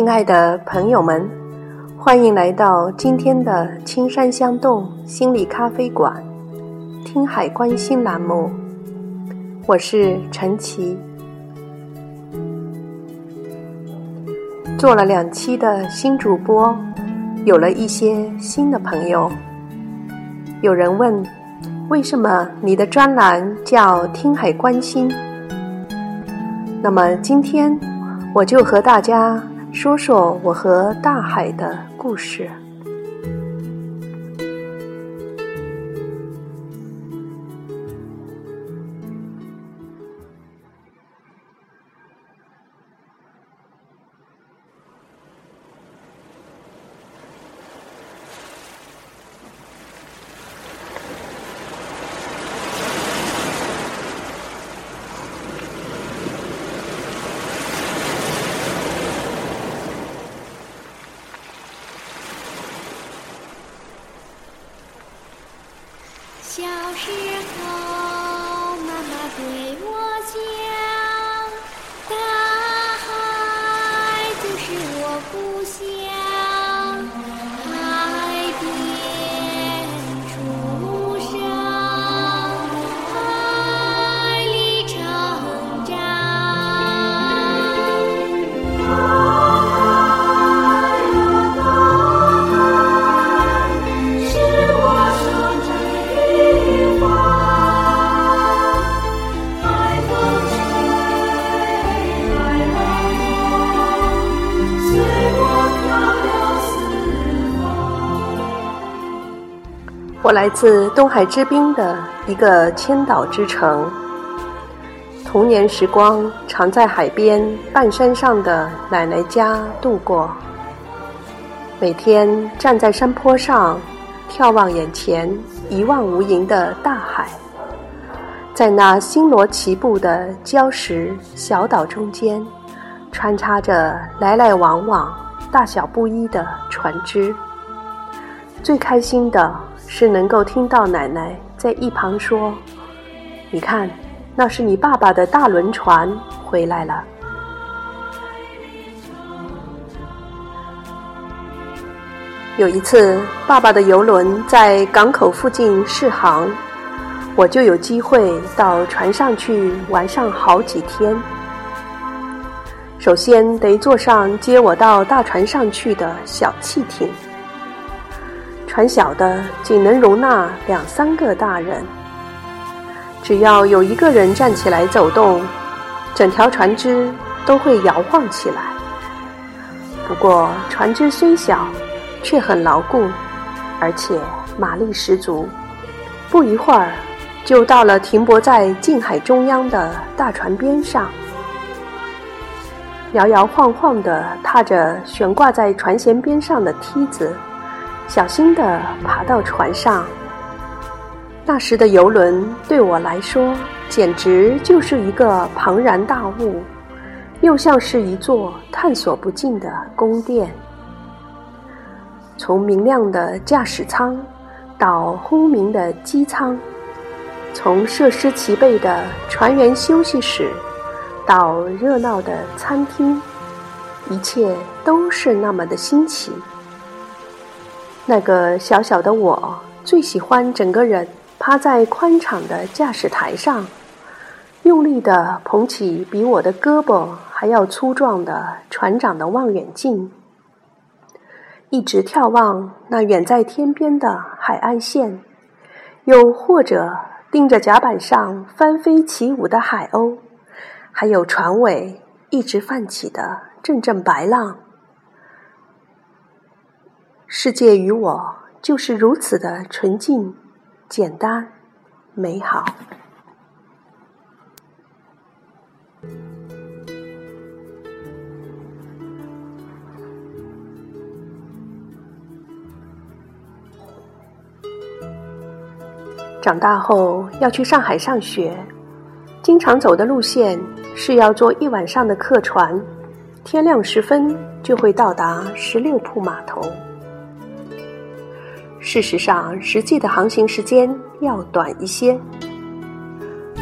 亲爱的朋友们，欢迎来到今天的青山香洞心理咖啡馆，听海观心栏目。我是陈琦，做了两期的新主播，有了一些新的朋友。有人问，为什么你的专栏叫“听海观心”？那么今天我就和大家说说我和大海的故事。我来自东海之滨的一个千岛之城，童年时光常在海边半山上的奶奶家度过。每天站在山坡上，眺望眼前一望无垠的大海，在那星罗棋布的礁石小岛中间，穿插着来来往往、大小不一的船只。最开心的是能够听到奶奶在一旁说：“你看，那是你爸爸的大轮船回来了。”有一次，爸爸的游轮在港口附近试航，我就有机会到船上去玩上好几天。首先得坐上接我到大船上去的小汽艇，船小的仅能容纳两三个大人，只要有一个人站起来走动，整条船只都会摇晃起来。不过船只虽小，却很牢固，而且马力十足。不一会儿，就到了停泊在近海中央的大船边上，摇摇晃晃地踏着悬挂在船舷边上的梯子，小心地爬到船上。那时的游轮对我来说，简直就是一个庞然大物，又像是一座探索不尽的宫殿。从明亮的驾驶舱，到轰鸣的机舱，从设施齐备的船员休息室，到热闹的餐厅，一切都是那么的新奇。那个小小的我，最喜欢整个人趴在宽敞的驾驶台上，用力地捧起比我的胳膊还要粗壮的船长的望远镜。一直眺望那远在天边的海岸线，又或者盯着甲板上翻飞起舞的海鸥，还有船尾一直泛起的阵阵白浪。世界与我就是如此的纯净、简单、美好。长大后要去上海上学，经常走的路线是要坐一晚上的客船，天亮时分就会到达十六铺码头。事实上，实际的航行时间要短一些。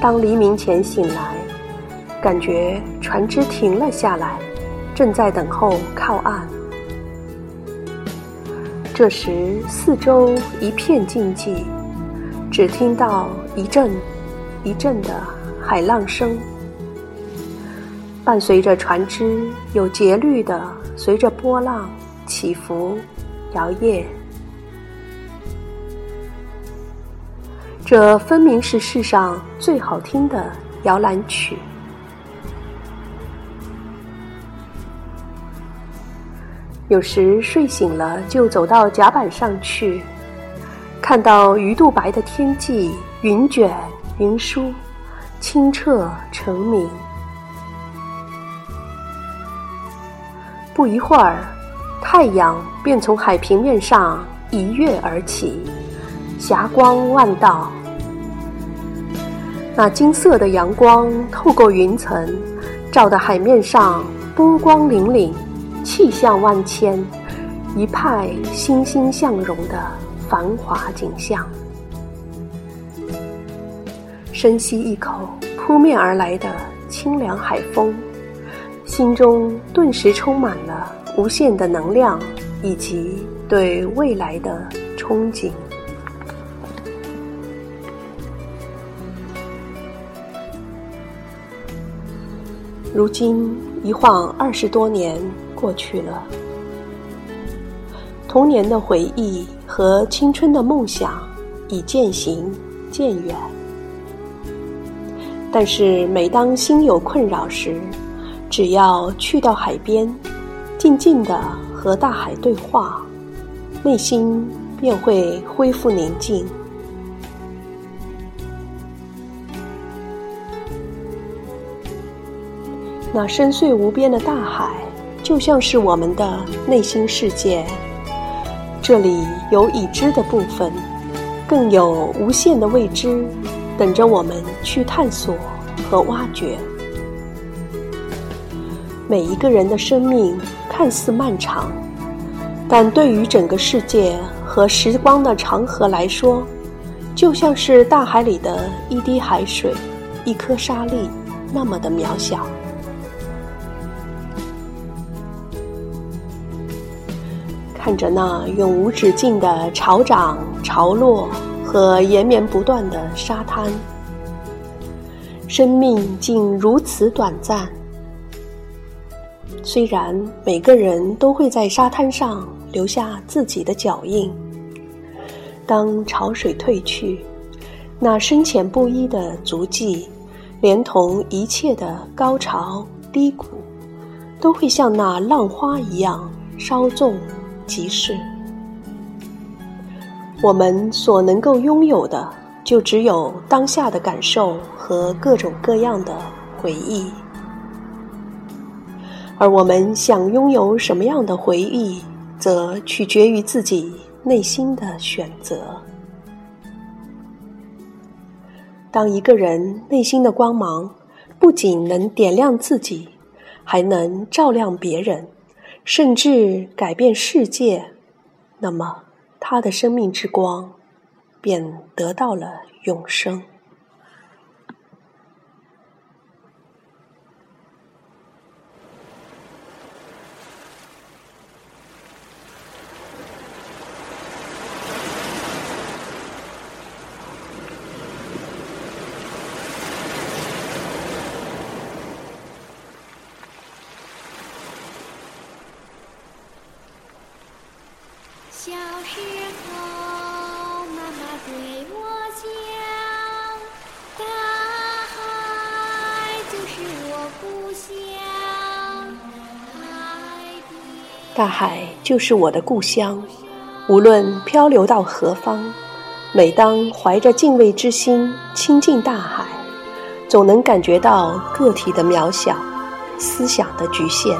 当黎明前醒来，感觉船只停了下来，正在等候靠岸。这时，四周一片静寂，只听到一阵一阵的海浪声，伴随着船只有节律的随着波浪起伏摇曳。这分明是世上最好听的摇篮曲。有时睡醒了，就走到甲板上去，看到鱼肚白的天际，云卷云舒，清澈澄明。不一会儿，太阳便从海平面上一跃而起。霞光万道，那金色的阳光透过云层，照得海面上波光粼粼，气象万千，一派欣欣向荣的繁华景象。深吸一口扑面而来的清凉海风，心中顿时充满了无限的能量以及对未来的憧憬。如今一晃二十多年过去了，童年的回忆和青春的梦想已渐行渐远。但是每当心有困扰时，只要去到海边，静静的和大海对话，内心便会恢复宁静。那深邃无边的大海，就像是我们的内心世界。这里有已知的部分，更有无限的未知，等着我们去探索和挖掘。每一个人的生命看似漫长，但对于整个世界和时光的长河来说，就像是大海里的一滴海水，一颗沙粒，那么的渺小。看着那永无止境的潮涨潮落和延绵不断的沙滩，生命竟如此短暂。虽然每个人都会在沙滩上留下自己的脚印，当潮水退去，那深浅不一的足迹，连同一切的高潮低谷，都会像那浪花一样稍纵。即是，我们所能够拥有的，就只有当下的感受和各种各样的回忆。而我们想拥有什么样的回忆，则取决于自己内心的选择。当一个人内心的光芒不仅能点亮自己，还能照亮别人。甚至改变世界，那么他的生命之光便得到了永生。小时候，妈妈对我讲，大海就是我故乡。大海就是我的故乡，无论漂流到何方，每当怀着敬畏之心亲近大海，总能感觉到个体的渺小，思想的局限。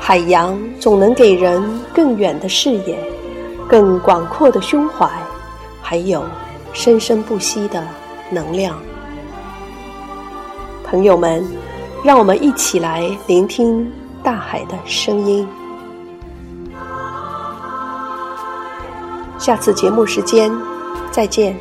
海洋总能给人更远的视野，更广阔的胸怀，还有生生不息的能量。朋友们，让我们一起来聆听大海的声音。下次节目时间，再见。